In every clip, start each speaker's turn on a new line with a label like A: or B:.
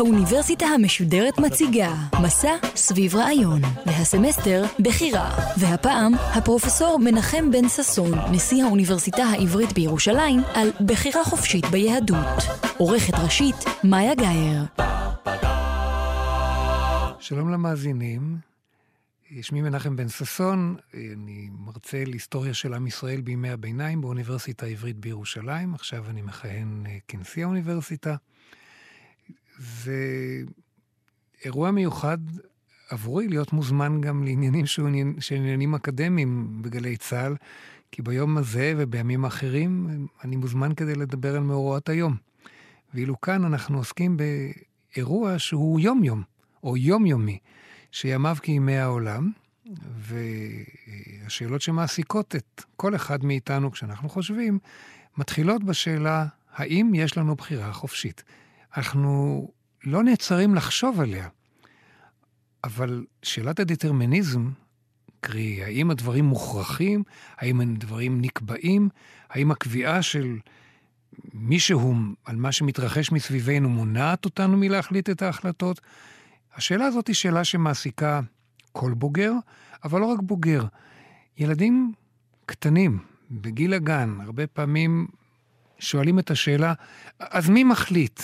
A: האוניברסיטה המשודרת מציגה מסע סביב רעיון, והסמסטר בחירה. והפעם הפרופסור מנחם בן ששון, נשיא האוניברסיטה העברית בירושלים, על בחירה חופשית ביהדות. עורכת ראשית, מאיה גאייר.
B: שלום למאזינים, שמי מנחם בן ששון, אני מרצה להיסטוריה של עם ישראל בימי הביניים באוניברסיטה העברית בירושלים, עכשיו אני מכהן אה, כנשיא האוניברסיטה. זה אירוע מיוחד עבורי להיות מוזמן גם לעניינים של עניינים אקדמיים בגלי צה"ל, כי ביום הזה ובימים אחרים אני מוזמן כדי לדבר על מאורעות היום. ואילו כאן אנחנו עוסקים באירוע שהוא יום-יום, או יומיומי, שימיו כימי העולם, והשאלות שמעסיקות את כל אחד מאיתנו כשאנחנו חושבים, מתחילות בשאלה, האם יש לנו בחירה חופשית? אנחנו לא נעצרים לחשוב עליה. אבל שאלת הדטרמיניזם, קרי, האם הדברים מוכרחים, האם הדברים נקבעים, האם הקביעה של מישהו על מה שמתרחש מסביבנו מונעת אותנו מלהחליט את ההחלטות? השאלה הזאת היא שאלה שמעסיקה כל בוגר, אבל לא רק בוגר. ילדים קטנים, בגיל הגן, הרבה פעמים שואלים את השאלה, אז מי מחליט?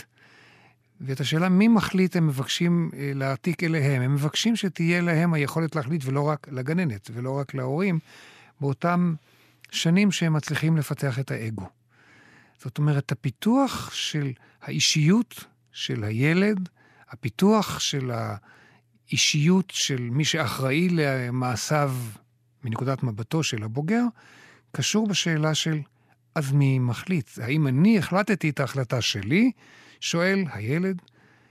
B: ואת השאלה מי מחליט הם מבקשים אה, להעתיק אליהם. הם מבקשים שתהיה להם היכולת להחליט, ולא רק לגננת, ולא רק להורים, באותם שנים שהם מצליחים לפתח את האגו. זאת אומרת, הפיתוח של האישיות של הילד, הפיתוח של האישיות של מי שאחראי למעשיו מנקודת מבטו של הבוגר, קשור בשאלה של אז מי מחליט? האם אני החלטתי את ההחלטה שלי, שואל הילד,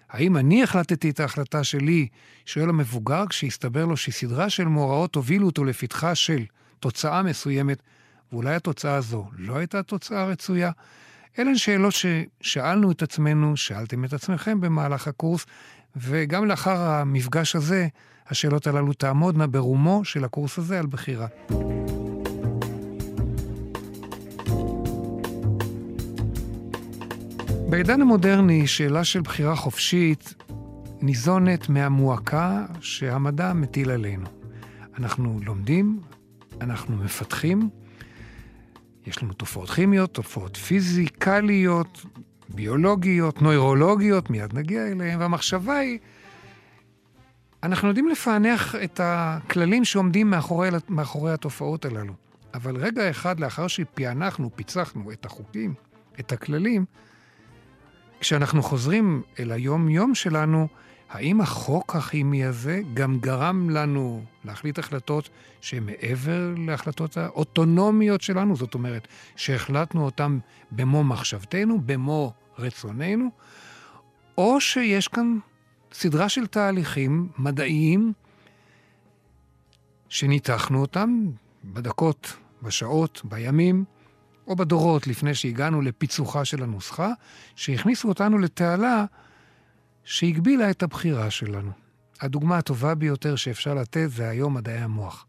B: האם אני החלטתי את ההחלטה שלי, שואל המבוגר, כשהסתבר לו שסדרה של מאורעות הובילו אותו לפתחה של תוצאה מסוימת, ואולי התוצאה הזו לא הייתה תוצאה רצויה? אלה הן שאלות ששאלנו את עצמנו, שאלתם את עצמכם במהלך הקורס, וגם לאחר המפגש הזה, השאלות הללו תעמודנה ברומו של הקורס הזה על בחירה. בעידן המודרני, שאלה של בחירה חופשית ניזונת מהמועקה שהמדע מטיל עלינו. אנחנו לומדים, אנחנו מפתחים, יש לנו תופעות כימיות, תופעות פיזיקליות, ביולוגיות, נוירולוגיות, מיד נגיע אליהן, והמחשבה היא, אנחנו יודעים לפענח את הכללים שעומדים מאחורי, מאחורי התופעות הללו. אבל רגע אחד לאחר שפענחנו, פיצחנו את החוקים, את הכללים, כשאנחנו חוזרים אל היום-יום שלנו, האם החוק הכימי הזה גם גרם לנו להחליט החלטות שהן מעבר להחלטות האוטונומיות שלנו? זאת אומרת, שהחלטנו אותן במו מחשבתנו, במו רצוננו, או שיש כאן סדרה של תהליכים מדעיים שניתחנו אותם בדקות, בשעות, בימים, או בדורות לפני שהגענו לפיצוחה של הנוסחה, שהכניסו אותנו לתעלה שהגבילה את הבחירה שלנו. הדוגמה הטובה ביותר שאפשר לתת זה היום מדעי המוח.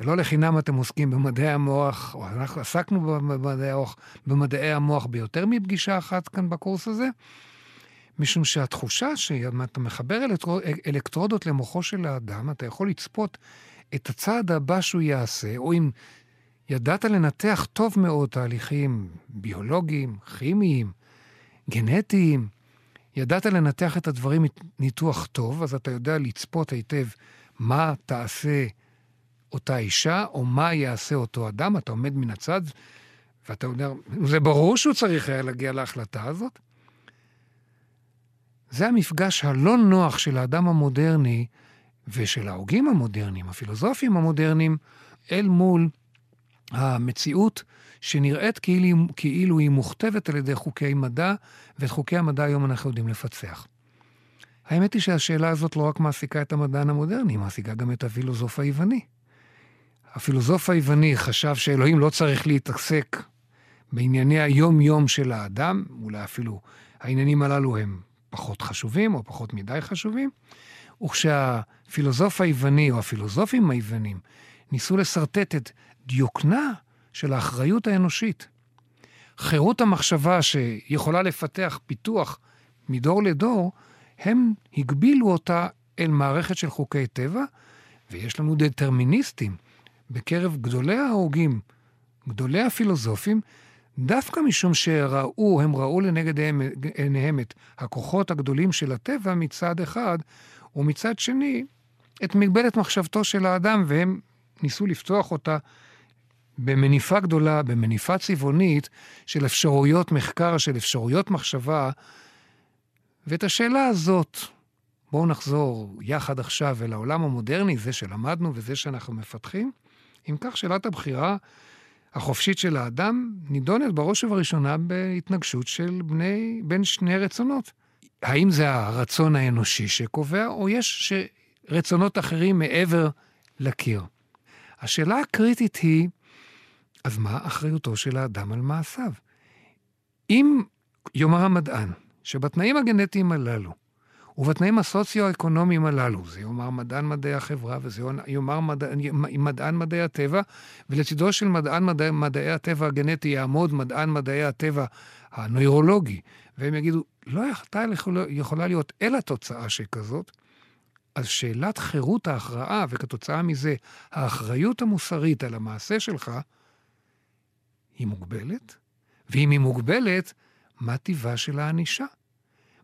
B: ולא לחינם אתם עוסקים במדעי המוח, או אנחנו עסקנו במדעי המוח, במדעי המוח ביותר מפגישה אחת כאן בקורס הזה, משום שהתחושה שאם אתה מחבר אלקטרודות למוחו של האדם, אתה יכול לצפות את הצעד הבא שהוא יעשה, או אם ידעת לנתח טוב מאוד תהליכים ביולוגיים, כימיים, גנטיים, ידעת לנתח את הדברים ניתוח טוב, אז אתה יודע לצפות היטב מה תעשה אותה אישה, או מה יעשה אותו אדם, אתה עומד מן הצד, ואתה יודע, זה ברור שהוא צריך היה להגיע להחלטה הזאת. זה המפגש הלא נוח של האדם המודרני ושל ההוגים המודרניים, הפילוסופים המודרניים, אל מול המציאות שנראית כאילו, כאילו היא מוכתבת על ידי חוקי מדע, ואת חוקי המדע היום אנחנו יודעים לפצח. האמת היא שהשאלה הזאת לא רק מעסיקה את המדען המודרני, היא מעסיקה גם את הפילוסוף היווני. הפילוסוף היווני חשב שאלוהים לא צריך להתעסק בענייני היום-יום של האדם, אולי אפילו העניינים הללו הם פחות חשובים או פחות מדי חשובים, וכשהפילוסוף היווני או הפילוסופים היוונים ניסו לשרטט את דיוקנה של האחריות האנושית, חירות המחשבה שיכולה לפתח פיתוח מדור לדור, הם הגבילו אותה אל מערכת של חוקי טבע, ויש לנו דטרמיניסטים בקרב גדולי ההוגים, גדולי הפילוסופים, דווקא משום שראו, הם ראו לנגד עיניהם את הכוחות הגדולים של הטבע מצד אחד, ומצד שני, את מגבלת מחשבתו של האדם, והם ניסו לפתוח אותה במניפה גדולה, במניפה צבעונית של אפשרויות מחקר, של אפשרויות מחשבה. ואת השאלה הזאת, בואו נחזור יחד עכשיו אל העולם המודרני, זה שלמדנו וזה שאנחנו מפתחים. אם כך, שאלת הבחירה החופשית של האדם נידונת בראש ובראשונה בהתנגשות של בני, בין שני רצונות. האם זה הרצון האנושי שקובע, או יש רצונות אחרים מעבר לקיר? השאלה הקריטית היא, אז מה אחריותו של האדם על מעשיו? אם יאמר המדען, שבתנאים הגנטיים הללו, ובתנאים הסוציו-אקונומיים הללו, זה יאמר מדען מדעי החברה וזה יאמר מדע, מדען מדעי הטבע, ולצידו של מדען מדעי, מדעי הטבע הגנטי יעמוד מדען מדעי הטבע הנוירולוגי, והם יגידו, לא הייתה יכולה להיות אלא תוצאה שכזאת, אז שאלת חירות ההכרעה, וכתוצאה מזה האחריות המוסרית על המעשה שלך, היא מוגבלת, ואם היא מוגבלת, מה טיבה של הענישה?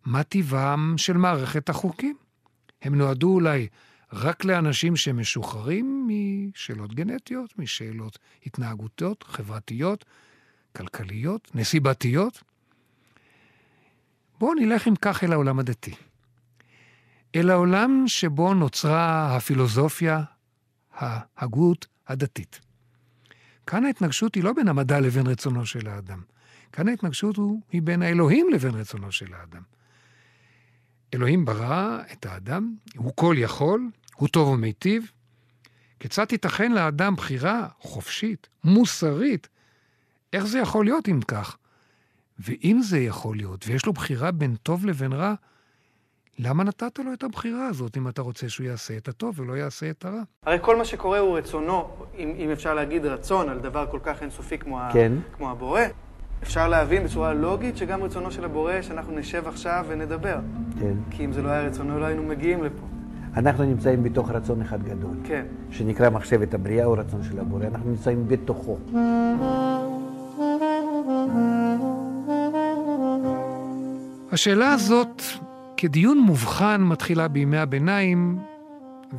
B: מה טיבם של מערכת החוקים? הם נועדו אולי רק לאנשים שמשוחררים משאלות גנטיות, משאלות התנהגותיות, חברתיות, כלכליות, נסיבתיות? בואו נלך אם כך אל העולם הדתי. אל העולם שבו נוצרה הפילוסופיה, ההגות הדתית. כאן ההתנגשות היא לא בין המדע לבין רצונו של האדם. כאן ההתנגשות היא בין האלוהים לבין רצונו של האדם. אלוהים ברא את האדם, הוא כל יכול, הוא טוב ומיטיב. כיצד תיתכן לאדם בחירה חופשית, מוסרית? איך זה יכול להיות אם כך? ואם זה יכול להיות, ויש לו בחירה בין טוב לבין רע, למה נתת לו את הבחירה הזאת אם אתה רוצה שהוא יעשה את הטוב ולא יעשה את הרע?
C: הרי כל מה שקורה הוא רצונו, אם, אם אפשר להגיד רצון על דבר כל כך אינסופי כמו, כן. ה, כמו הבורא. אפשר להבין בצורה לוגית שגם רצונו של הבורא שאנחנו נשב עכשיו ונדבר. כן. כי אם זה לא היה רצונו, לא היינו מגיעים לפה.
D: אנחנו נמצאים בתוך רצון אחד גדול.
C: כן.
D: שנקרא מחשבת הבריאה או רצון של הבורא. אנחנו נמצאים בתוכו.
B: השאלה הזאת, כדיון מובחן, מתחילה בימי הביניים,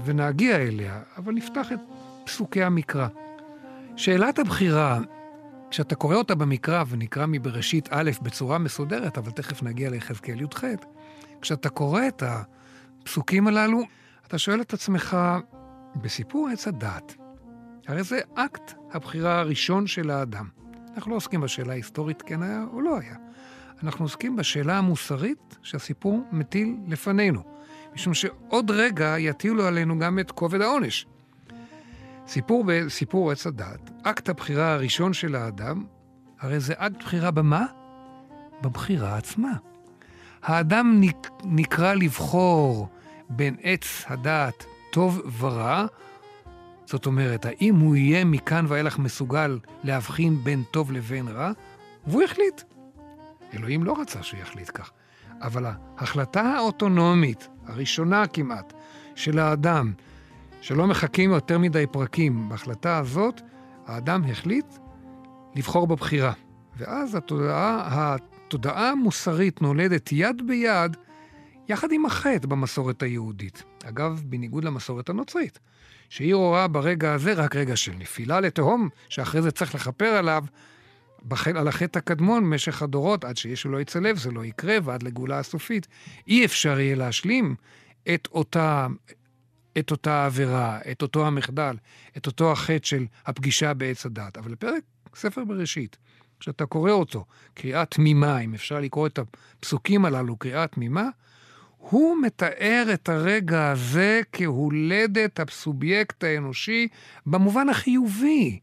B: ונגיע אליה, אבל נפתח את פסוקי המקרא. שאלת הבחירה כשאתה קורא אותה במקרא, ונקרא מבראשית א' בצורה מסודרת, אבל תכף נגיע ליחזקאל י"ח, כשאתה קורא את הפסוקים הללו, אתה שואל את עצמך, בסיפור עץ הדת, הרי זה אקט הבחירה הראשון של האדם. אנחנו לא עוסקים בשאלה ההיסטורית, כן היה או לא היה. אנחנו עוסקים בשאלה המוסרית שהסיפור מטיל לפנינו. משום שעוד רגע יטילו עלינו גם את כובד העונש. סיפור בסיפור עץ הדת, אקט הבחירה הראשון של האדם, הרי זה אקט בחירה במה? בבחירה עצמה. האדם נק, נקרא לבחור בין עץ הדעת טוב ורע, זאת אומרת, האם הוא יהיה מכאן ואילך מסוגל להבחין בין טוב לבין רע? והוא החליט. אלוהים לא רצה שהוא יחליט כך. אבל ההחלטה האוטונומית, הראשונה כמעט, של האדם, שלא מחכים יותר מדי פרקים. בהחלטה הזאת, האדם החליט לבחור בבחירה. ואז התודעה, התודעה המוסרית נולדת יד ביד, יחד עם החטא במסורת היהודית. אגב, בניגוד למסורת הנוצרית, שהיא רואה ברגע הזה רק רגע של נפילה לתהום, שאחרי זה צריך לכפר עליו, בחל, על החטא הקדמון במשך הדורות, עד שישו לא יצלב, זה לא יקרה, ועד לגאולה הסופית. אי אפשר יהיה להשלים את אותה, את אותה עבירה, את אותו המחדל, את אותו החטא של הפגישה בעץ הדת. אבל לפרק ספר בראשית, כשאתה קורא אותו, קריאה תמימה, אם אפשר לקרוא את הפסוקים הללו קריאה תמימה, הוא מתאר את הרגע הזה כהולדת הסובייקט האנושי במובן החיובי,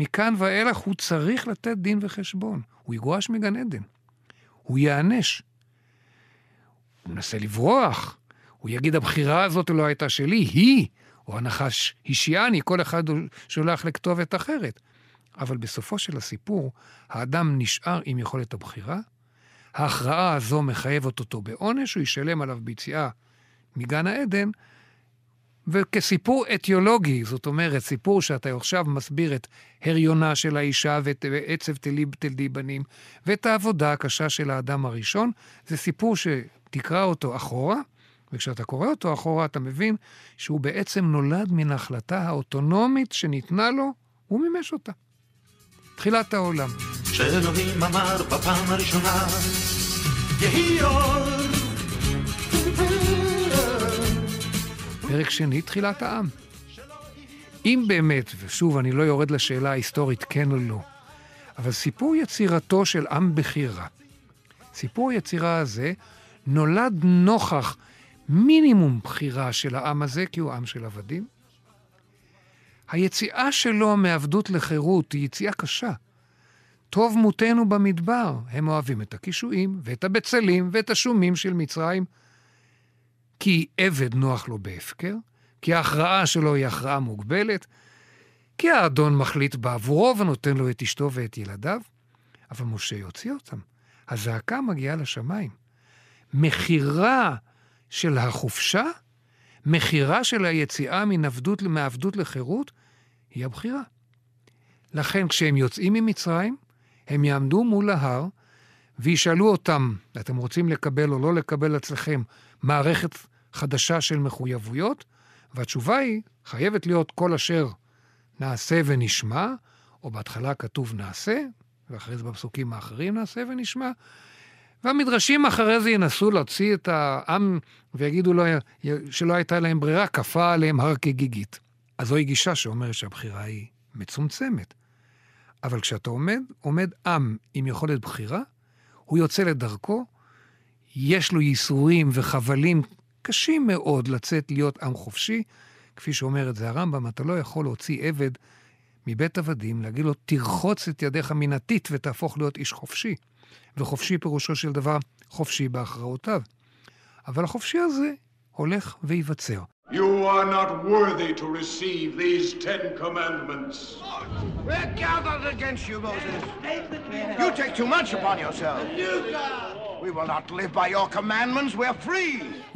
B: מכאן ואילך הוא צריך לתת דין וחשבון. הוא יגורש מגן עדן. הוא ייענש. הוא מנסה לברוח. הוא יגיד, הבחירה הזאת לא הייתה שלי, היא, או הנחש השיאני, כל אחד שולח לכתובת אחרת. אבל בסופו של הסיפור, האדם נשאר עם יכולת הבחירה, ההכרעה הזו מחייבת אותו בעונש, הוא ישלם עליו ביציאה מגן העדן, וכסיפור אתיולוגי, זאת אומרת, סיפור שאתה עכשיו מסביר את הריונה של האישה ואת עצב תלי תלדי בנים, ואת העבודה הקשה של האדם הראשון, זה סיפור שתקרא אותו אחורה, וכשאתה קורא אותו אחורה אתה מבין שהוא בעצם נולד מן ההחלטה האוטונומית שניתנה לו, הוא מימש אותה. תחילת העולם. שאלוהים אמר בפעם הראשונה, יהי אור. פרק שני, תחילת העם. אם באמת, ושוב, אני לא יורד לשאלה ההיסטורית כן או לא, אבל סיפור יצירתו של עם בחירה, סיפור היצירה הזה נולד נוכח מינימום בחירה של העם הזה, כי הוא עם של עבדים. היציאה שלו מעבדות לחירות היא יציאה קשה. טוב מותנו במדבר, הם אוהבים את הקישואים ואת הבצלים ואת השומים של מצרים. כי עבד נוח לו בהפקר, כי ההכרעה שלו היא הכרעה מוגבלת, כי האדון מחליט בעבורו ונותן לו את אשתו ואת ילדיו, אבל משה יוציא אותם. הזעקה מגיעה לשמיים. מכירה של החופשה, מכירה של היציאה מנבדות, מעבדות לחירות, היא הבחירה. לכן כשהם יוצאים ממצרים, הם יעמדו מול ההר וישאלו אותם, אתם רוצים לקבל או לא לקבל אצלכם מערכת חדשה של מחויבויות? והתשובה היא, חייבת להיות כל אשר נעשה ונשמע, או בהתחלה כתוב נעשה, ואחרי זה בפסוקים האחרים נעשה ונשמע, והמדרשים אחרי זה ינסו להוציא את העם ויגידו לו שלא הייתה להם ברירה, כפה עליהם הר כגיגית. אז זוהי גישה שאומרת שהבחירה היא מצומצמת. אבל כשאתה עומד, עומד עם עם יכולת בחירה, הוא יוצא לדרכו, יש לו ייסורים וחבלים קשים מאוד לצאת להיות עם חופשי. כפי שאומר את זה הרמב"ם, אתה לא יכול להוציא עבד מבית עבדים, להגיד לו, תרחוץ את ידיך מן הטיט ותהפוך להיות איש חופשי. וחופשי פירושו של דבר חופשי בהכרעותיו. אבל החופשי הזה הולך וייווצר. You are not worthy to receive these Ten Commandments. We're gathered against you, Moses. You take too much upon yourself.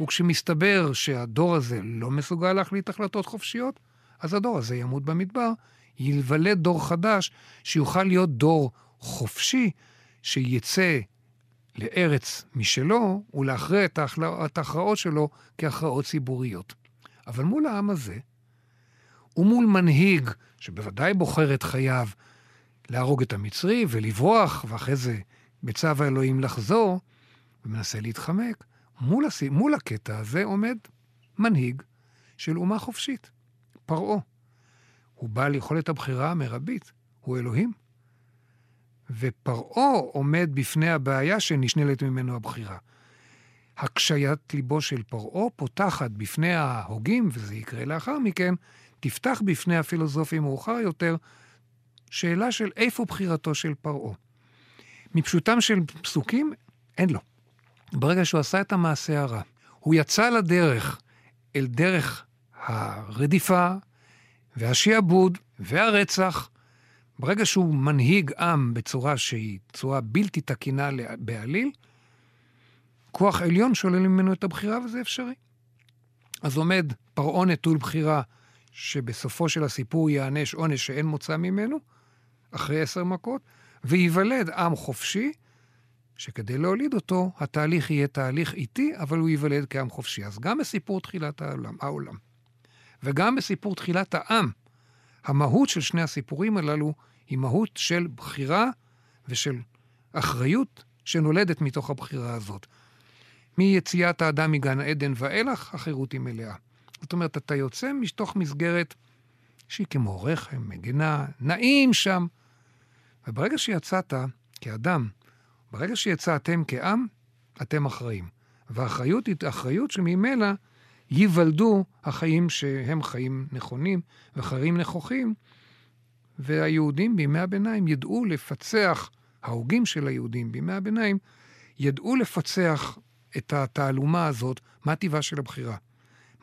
B: וכשמסתבר שהדור הזה לא מסוגל להחליט החלטות חופשיות, אז הדור הזה ימות במדבר, ייוולד דור חדש שיוכל להיות דור חופשי, שיצא לארץ משלו ולהכריע את ההכרעות שלו כהכרעות ציבוריות. אבל מול העם הזה, ומול מנהיג שבוודאי בוחר את חייו להרוג את המצרי ולברוח, ואחרי זה בצו האלוהים לחזור, ומנסה להתחמק, מול, הס... מול הקטע הזה עומד מנהיג של אומה חופשית, פרעה. הוא בעל יכולת הבחירה המרבית, הוא אלוהים. ופרעה עומד בפני הבעיה שנשנלת ממנו הבחירה. הקשיית ליבו של פרעה פותחת בפני ההוגים, וזה יקרה לאחר מכן, תפתח בפני הפילוסופים מאוחר יותר, שאלה של איפה בחירתו של פרעה. מפשוטם של פסוקים, אין לו. ברגע שהוא עשה את המעשה הרע, הוא יצא לדרך, אל דרך הרדיפה והשיעבוד והרצח. ברגע שהוא מנהיג עם בצורה שהיא צורה בלתי תקינה בעליל, כוח עליון שולל ממנו את הבחירה וזה אפשרי. אז עומד פרעה נטול בחירה, שבסופו של הסיפור ייענש עונש שאין מוצא ממנו, אחרי עשר מכות, וייוולד עם חופשי, שכדי להוליד אותו, התהליך יהיה תהליך איטי, אבל הוא ייוולד כעם חופשי. אז גם בסיפור תחילת העולם, העולם וגם בסיפור תחילת העם, המהות של שני הסיפורים הללו היא מהות של בחירה ושל אחריות שנולדת מתוך הבחירה הזאת. מיציאת האדם מגן עדן ואילך, החירות היא מלאה. זאת אומרת, אתה יוצא מתוך מסגרת שהיא כמו רחם, מגינה, נעים שם. וברגע שיצאת כאדם, ברגע שיצאתם כעם, אתם אחראים. והאחריות היא אחריות שממילא ייוולדו החיים שהם חיים נכונים וחיים נכוחים, והיהודים בימי הביניים ידעו לפצח, ההוגים של היהודים בימי הביניים, ידעו לפצח את התעלומה הזאת, מה טיבה של הבחירה.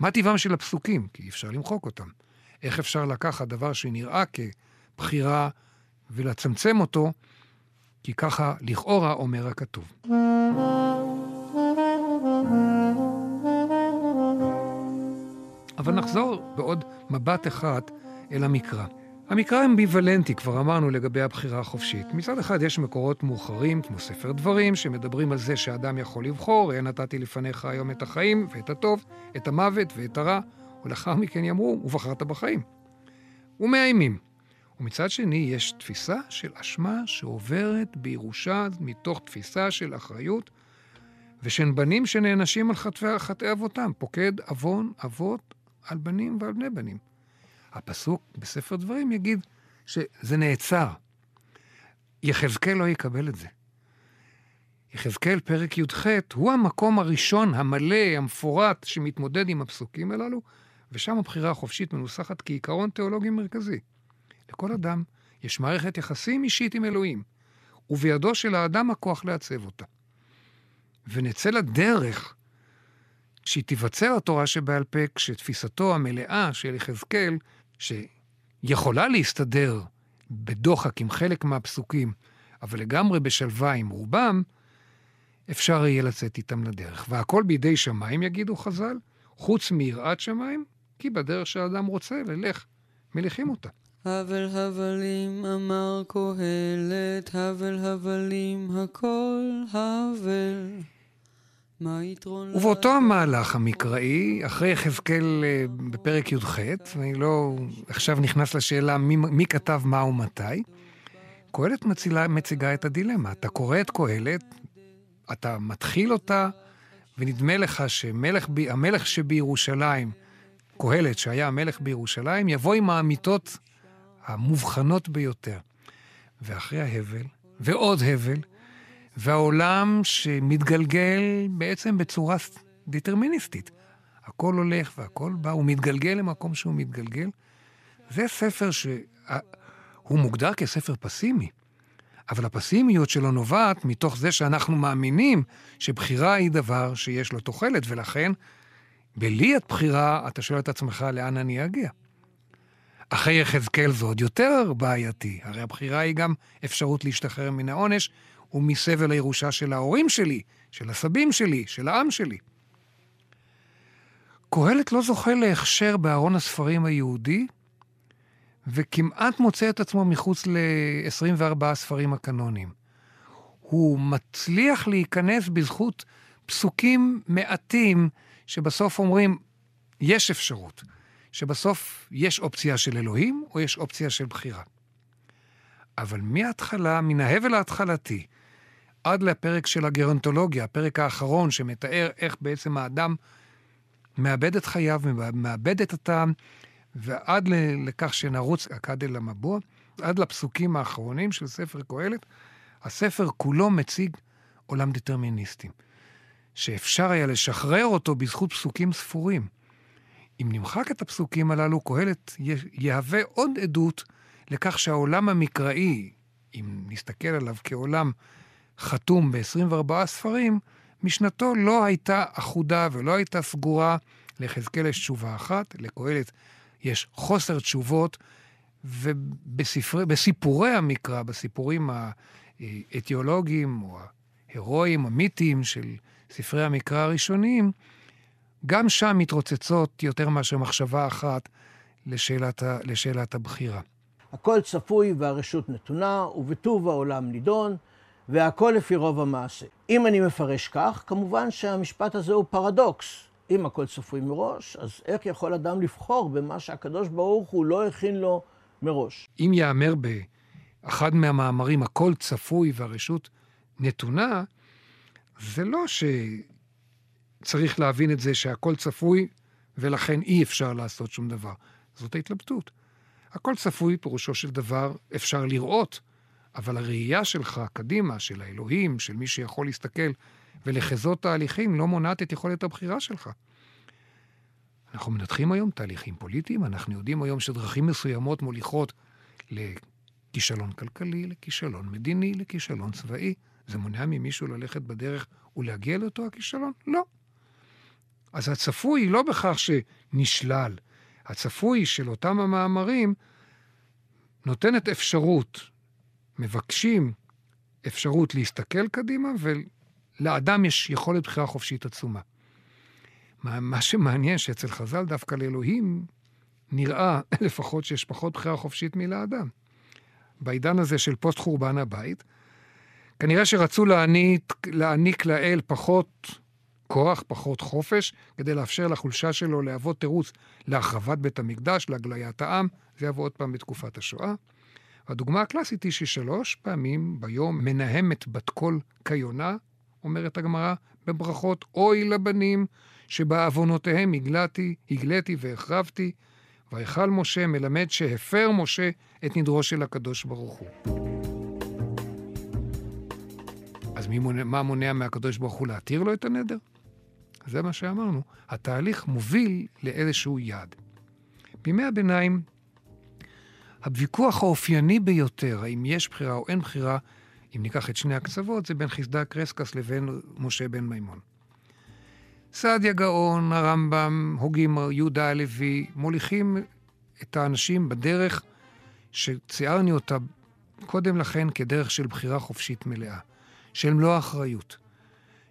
B: מה טיבם של הפסוקים, כי אי אפשר למחוק אותם. איך אפשר לקחת דבר שנראה כבחירה ולצמצם אותו, כי ככה לכאורה אומר הכתוב. אבל נחזור בעוד מבט אחד אל המקרא. המקרא אמביוולנטי, כבר אמרנו לגבי הבחירה החופשית. מצד אחד יש מקורות מאוחרים, כמו ספר דברים, שמדברים על זה שאדם יכול לבחור, ראה נתתי לפניך היום את החיים ואת הטוב, את המוות ואת הרע, ולאחר מכן יאמרו, ובחרת בחיים. ומאיימים. ומצד שני, יש תפיסה של אשמה שעוברת בירושה מתוך תפיסה של אחריות, ושל בנים שנענשים על חטאי, חטאי אבותם, פוקד עוון אבות על בנים ועל בני בנים. הפסוק בספר דברים יגיד שזה נעצר. יחזקאל לא יקבל את זה. יחזקאל, פרק י"ח, הוא המקום הראשון, המלא, המפורט, שמתמודד עם הפסוקים הללו, ושם הבחירה החופשית מנוסחת כעיקרון תיאולוגי מרכזי. לכל אדם יש מערכת יחסים אישית עם אלוהים, ובידו של האדם הכוח לעצב אותה. ונצא לדרך כשהיא תיווצר התורה שבעל פה, כשתפיסתו המלאה של יחזקאל, שיכולה להסתדר בדוחק עם חלק מהפסוקים, אבל לגמרי בשלווה עם רובם, אפשר יהיה לצאת איתם לדרך. והכל בידי שמיים, יגידו חז"ל, חוץ מיראת שמיים, כי בדרך שהאדם רוצה ללך, מליכים אותה.
E: הבל הבלים אמר קהלת, הבל הבלים הכל הבל.
B: ובאותו המהלך המקראי, אחרי יחזקאל אה, בפרק י"ח, ואני לא עכשיו נכנס לשאלה מי, מי כתב מה ומתי, קהלת מצילה, מציגה את הדילמה. אתה קורא את קהלת, אתה מתחיל אותה, ונדמה לך שהמלך שבירושלים, קהלת, שהיה המלך בירושלים, יבוא עם האמיתות המובחנות ביותר. ואחרי ההבל, ועוד הבל, והעולם שמתגלגל בעצם בצורה דטרמיניסטית. הכל הולך והכל בא, הוא מתגלגל למקום שהוא מתגלגל. זה ספר שהוא מוגדר כספר פסימי, אבל הפסימיות שלו נובעת מתוך זה שאנחנו מאמינים שבחירה היא דבר שיש לו תוחלת, ולכן בלי הבחירה אתה שואל את עצמך לאן אני אגיע. אחרי יחזקאל זה עוד יותר בעייתי, הרי הבחירה היא גם אפשרות להשתחרר מן העונש, ומסבל הירושה של ההורים שלי, של הסבים שלי, של העם שלי. קהלת לא זוכה להכשר בארון הספרים היהודי, וכמעט מוצא את עצמו מחוץ ל-24 הספרים הקנוניים. הוא מצליח להיכנס בזכות פסוקים מעטים שבסוף אומרים, יש אפשרות, שבסוף יש אופציה של אלוהים או יש אופציה של בחירה. אבל מההתחלה, מן ההבל ההתחלתי, עד לפרק של הגרונטולוגיה, הפרק האחרון שמתאר איך בעצם האדם מאבד את חייו, מאבד את הטעם, ועד לכך שנרוץ אכד אל המבוע, עד לפסוקים האחרונים של ספר קהלת, הספר כולו מציג עולם דטרמיניסטי, שאפשר היה לשחרר אותו בזכות פסוקים ספורים. אם נמחק את הפסוקים הללו, קהלת יהווה עוד עדות לכך שהעולם המקראי, אם נסתכל עליו כעולם חתום ב-24 ספרים, משנתו לא הייתה אחודה ולא הייתה סגורה. ליחזקאל יש תשובה אחת, לקהלת יש חוסר תשובות, ובסיפורי המקרא, בסיפורים האתיולוגיים או ההירואיים, המיתיים של ספרי המקרא הראשוניים, גם שם מתרוצצות יותר מאשר מחשבה אחת לשאלת, ה, לשאלת הבחירה.
F: הכל צפוי והרשות נתונה, ובטוב העולם נידון. והכל לפי רוב המעשה. אם אני מפרש כך, כמובן שהמשפט הזה הוא פרדוקס. אם הכל צפוי מראש, אז איך יכול אדם לבחור במה שהקדוש ברוך הוא לא הכין לו מראש?
B: אם ייאמר באחד מהמאמרים, הכל צפוי והרשות נתונה, זה לא שצריך להבין את זה שהכל צפוי ולכן אי אפשר לעשות שום דבר. זאת ההתלבטות. הכל צפוי, פירושו של דבר, אפשר לראות אבל הראייה שלך קדימה, של האלוהים, של מי שיכול להסתכל ולחזות תהליכים, לא מונעת את יכולת הבחירה שלך. אנחנו מנתחים היום תהליכים פוליטיים, אנחנו יודעים היום שדרכים מסוימות מוליכות לכישלון כלכלי, לכישלון מדיני, לכישלון צבאי. זה מונע ממישהו ללכת בדרך ולהגיע לאותו הכישלון? לא. אז הצפוי לא בכך שנשלל. הצפוי של אותם המאמרים נותנת אפשרות, מבקשים אפשרות להסתכל קדימה, ולאדם יש יכולת בחירה חופשית עצומה. מה, מה שמעניין שאצל חז"ל דווקא לאלוהים נראה לפחות שיש פחות בחירה חופשית מלאדם. בעידן הזה של פוסט חורבן הבית, כנראה שרצו להעניק, להעניק לאל פחות כוח, פחות חופש, כדי לאפשר לחולשה שלו להוות תירוץ להחרבת בית המקדש, להגליית העם, זה יבוא עוד פעם בתקופת השואה. הדוגמה הקלאסית היא ששלוש פעמים ביום מנהמת בת קול כיונה, אומרת הגמרא בברכות, אוי לבנים שבעוונותיהם הגלתי, הגליתי והחרבתי, ויכל משה מלמד שהפר משה את נדרו של הקדוש ברוך הוא. אז מי מונע, מה מונע מהקדוש ברוך הוא להתיר לו את הנדר? זה מה שאמרנו. התהליך מוביל לאיזשהו יעד. בימי הביניים, הוויכוח האופייני ביותר, האם יש בחירה או אין בחירה, אם ניקח את שני הקצוות, זה בין חסדה קרסקס לבין משה בן מימון. סעדיה גאון, הרמב"ם, הוגים, יהודה הלוי, מוליכים את האנשים בדרך שציירני אותה קודם לכן כדרך של בחירה חופשית מלאה, של מלוא האחריות,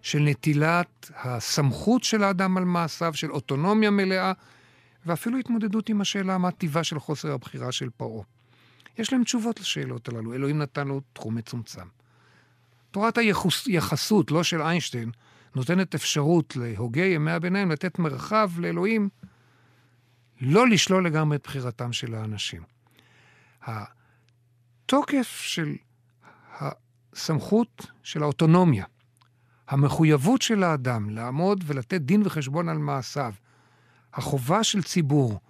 B: של נטילת הסמכות של האדם על מעשיו, של אוטונומיה מלאה, ואפילו התמודדות עם השאלה מה טיבה של חוסר הבחירה של פרעה. יש להם תשובות לשאלות הללו, אלוהים נתן לו תחום מצומצם. תורת היחסות, לא של איינשטיין, נותנת אפשרות להוגי ימי הביניים לתת מרחב לאלוהים לא לשלול לגמרי את בחירתם של האנשים. התוקף של הסמכות של האוטונומיה, המחויבות של האדם לעמוד ולתת דין וחשבון על מעשיו, החובה של ציבור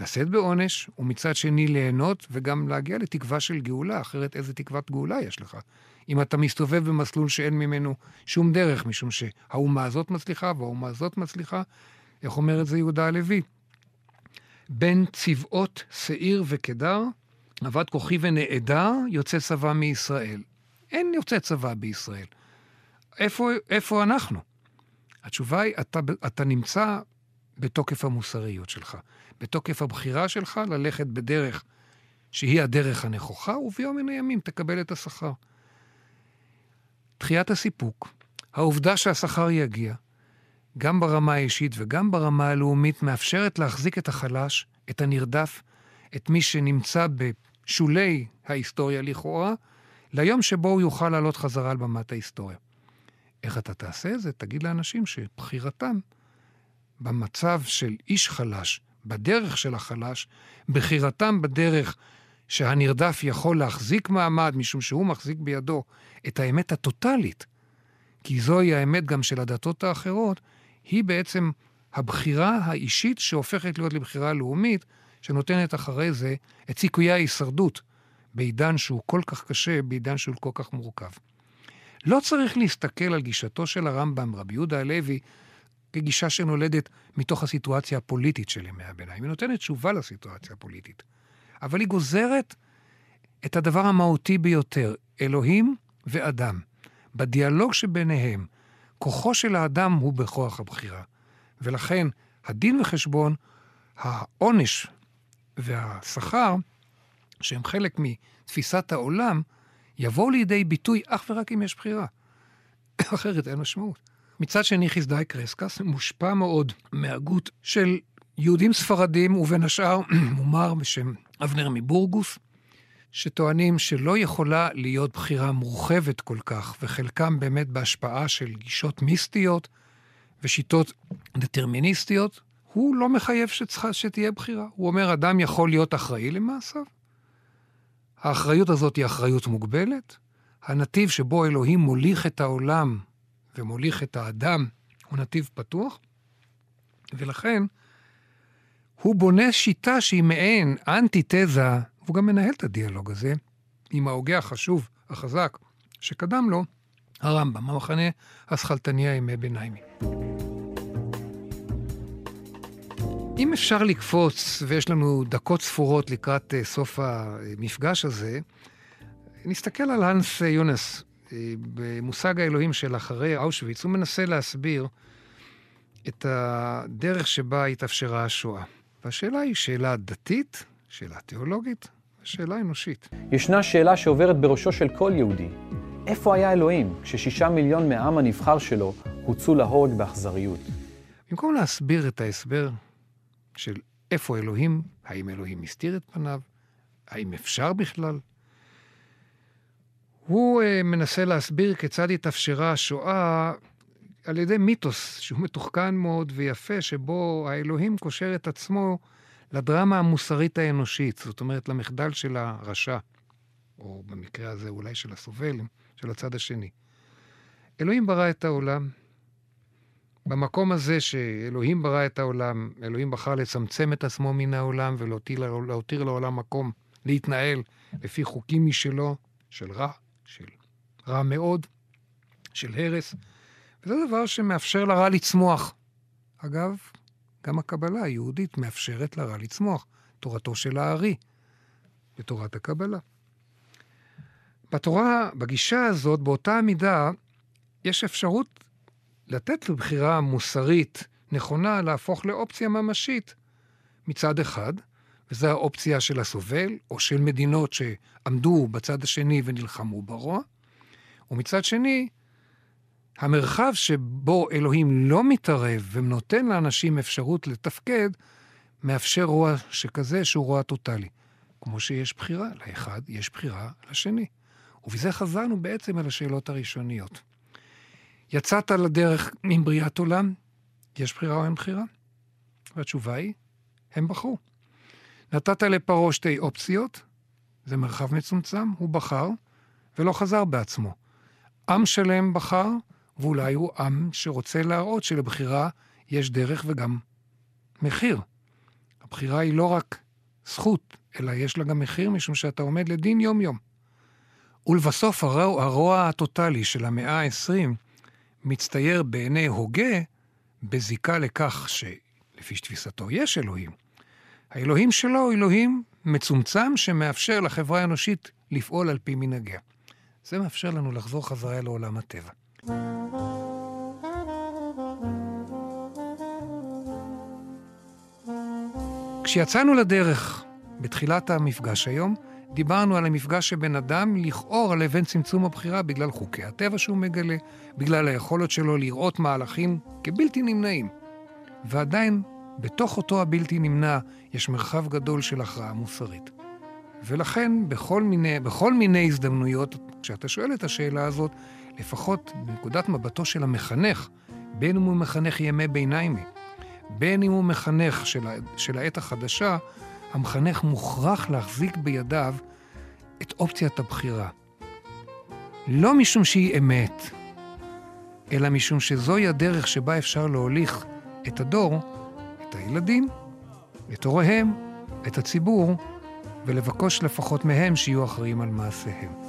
B: לשאת בעונש, ומצד שני ליהנות וגם להגיע לתקווה של גאולה, אחרת איזה תקוות גאולה יש לך? אם אתה מסתובב במסלול שאין ממנו שום דרך, משום שהאומה הזאת מצליחה והאומה הזאת מצליחה, איך אומר את זה יהודה הלוי? בין צבאות שעיר וקדר, עבד כוחי ונעדר, יוצא צבא מישראל. אין יוצא צבא בישראל. איפה, איפה אנחנו? התשובה היא, אתה, אתה נמצא בתוקף המוסריות שלך, בתוקף הבחירה שלך ללכת בדרך שהיא הדרך הנכוחה, וביום מן הימים תקבל את השכר. דחיית הסיפוק, העובדה שהשכר יגיע, גם ברמה האישית וגם ברמה הלאומית, מאפשרת להחזיק את החלש, את הנרדף, את מי שנמצא בשולי ההיסטוריה לכאורה, ליום שבו הוא יוכל לעלות חזרה על במת ההיסטוריה. איך אתה תעשה את זה? תגיד לאנשים שבחירתם במצב של איש חלש, בדרך של החלש, בחירתם בדרך שהנרדף יכול להחזיק מעמד, משום שהוא מחזיק בידו את האמת הטוטלית, כי זוהי האמת גם של הדתות האחרות, היא בעצם הבחירה האישית שהופכת להיות לבחירה לאומית, שנותנת אחרי זה את סיכויי ההישרדות בעידן שהוא כל כך קשה, בעידן שהוא כל כך מורכב. לא צריך להסתכל על גישתו של הרמב"ם, רבי יהודה הלוי, כגישה שנולדת מתוך הסיטואציה הפוליטית של ימי הביניים. היא נותנת תשובה לסיטואציה הפוליטית. אבל היא גוזרת את הדבר המהותי ביותר, אלוהים ואדם. בדיאלוג שביניהם, כוחו של האדם הוא בכוח הבחירה. ולכן הדין וחשבון, העונש והשכר, שהם חלק מתפיסת העולם, יבואו לידי ביטוי אך ורק אם יש בחירה. אחרת אין משמעות. מצד שני, חסדאי קרסקס מושפע מאוד מהגות של יהודים ספרדים, ובין השאר מומר בשם אבנר מבורגוס, שטוענים שלא יכולה להיות בחירה מורחבת כל כך, וחלקם באמת בהשפעה של גישות מיסטיות ושיטות דטרמיניסטיות, הוא לא מחייב שצריכה, שתהיה בחירה. הוא אומר, אדם יכול להיות אחראי למעשיו. האחריות הזאת היא אחריות מוגבלת. הנתיב שבו אלוהים מוליך את העולם ומוליך את האדם הוא נתיב פתוח, ולכן הוא בונה שיטה שהיא מעין אנטיתזה, והוא גם מנהל את הדיאלוג הזה עם ההוגה החשוב, החזק, שקדם לו, הרמב"ם, המחנה השכלתני הימי ביניימי. אם אפשר לקפוץ, ויש לנו דקות ספורות לקראת אה, סוף המפגש הזה, נסתכל על האנס יונס, במושג האלוהים של אחרי אושוויץ, הוא מנסה להסביר את הדרך שבה התאפשרה השואה. והשאלה היא שאלה דתית, שאלה תיאולוגית, שאלה אנושית.
G: ישנה שאלה שעוברת בראשו של כל יהודי. איפה היה אלוהים כששישה מיליון מהעם הנבחר שלו הוצאו להורג באכזריות?
B: במקום להסביר את ההסבר של איפה אלוהים, האם אלוהים הסתיר את פניו, האם אפשר בכלל, הוא uh, מנסה להסביר כיצד התאפשרה השואה על ידי מיתוס שהוא מתוחכן מאוד ויפה, שבו האלוהים קושר את עצמו לדרמה המוסרית האנושית, זאת אומרת, למחדל של הרשע, או במקרה הזה אולי של הסובל, של הצד השני. אלוהים ברא את העולם. במקום הזה שאלוהים ברא את העולם, אלוהים בחר לצמצם את עצמו מן העולם ולהותיר לעולם מקום להתנהל לפי חוקים משלו, של רע, של רע מאוד, של הרס, וזה דבר שמאפשר לרע לצמוח. אגב, גם הקבלה היהודית מאפשרת לרע לצמוח, תורתו של הארי, בתורת הקבלה. בתורה, בגישה הזאת, באותה מידה, יש אפשרות לתת לבחירה מוסרית נכונה להפוך לאופציה ממשית מצד אחד, וזו האופציה של הסובל, או של מדינות שעמדו בצד השני ונלחמו ברוע, ומצד שני, המרחב שבו אלוהים לא מתערב ונותן לאנשים אפשרות לתפקד, מאפשר רוע שכזה שהוא רוע טוטאלי. כמו שיש בחירה לאחד, יש בחירה לשני. ובזה חזרנו בעצם אל השאלות הראשוניות. יצאת לדרך עם בריאת עולם, יש בחירה או אין בחירה? והתשובה היא, הם בחרו. נתת לפרעה שתי אופציות, זה מרחב מצומצם, הוא בחר, ולא חזר בעצמו. עם שלם בחר, ואולי הוא עם שרוצה להראות שלבחירה יש דרך וגם מחיר. הבחירה היא לא רק זכות, אלא יש לה גם מחיר, משום שאתה עומד לדין יום-יום. ולבסוף הרוע, הרוע הטוטלי של המאה ה-20 מצטייר בעיני הוגה בזיקה לכך שלפי תפיסתו יש אלוהים. האלוהים שלו הוא אלוהים מצומצם שמאפשר לחברה האנושית לפעול על פי מנהגיה. זה מאפשר לנו לחזור חזרה לעולם הטבע. כשיצאנו לדרך בתחילת המפגש היום, דיברנו על המפגש שבין אדם לכאורה לבין צמצום הבחירה בגלל חוקי הטבע שהוא מגלה, בגלל היכולת שלו לראות מהלכים כבלתי נמנעים. ועדיין, בתוך אותו הבלתי נמנע, יש מרחב גדול של הכרעה מוסרית. ולכן, בכל מיני, בכל מיני הזדמנויות, כשאתה שואל את השאלה הזאת, לפחות בנקודת מבטו של המחנך, בין אם הוא מחנך ימי ביניים, בין אם הוא מחנך של, של העת החדשה, המחנך מוכרח להחזיק בידיו את אופציית הבחירה. לא משום שהיא אמת, אלא משום שזוהי הדרך שבה אפשר להוליך את הדור, את הילדים, את הוריהם, את הציבור, ולבקוש לפחות מהם שיהיו אחראים על מעשיהם.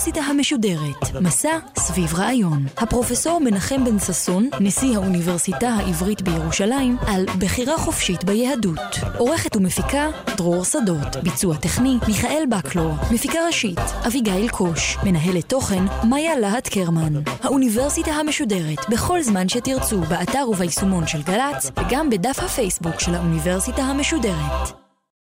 A: האוניברסיטה המשודרת, מסע סביב רעיון. הפרופסור מנחם בן ששון, נשיא האוניברסיטה העברית בירושלים, על בחירה חופשית ביהדות. עורכת ומפיקה, דרור שדות. ביצוע טכני, מיכאל בקלור. מפיקה ראשית, אביגיל קוש. מנהלת תוכן, מאיה להט קרמן. האוניברסיטה המשודרת, בכל זמן שתרצו, באתר וביישומון של גל"צ, וגם בדף הפייסבוק של האוניברסיטה המשודרת.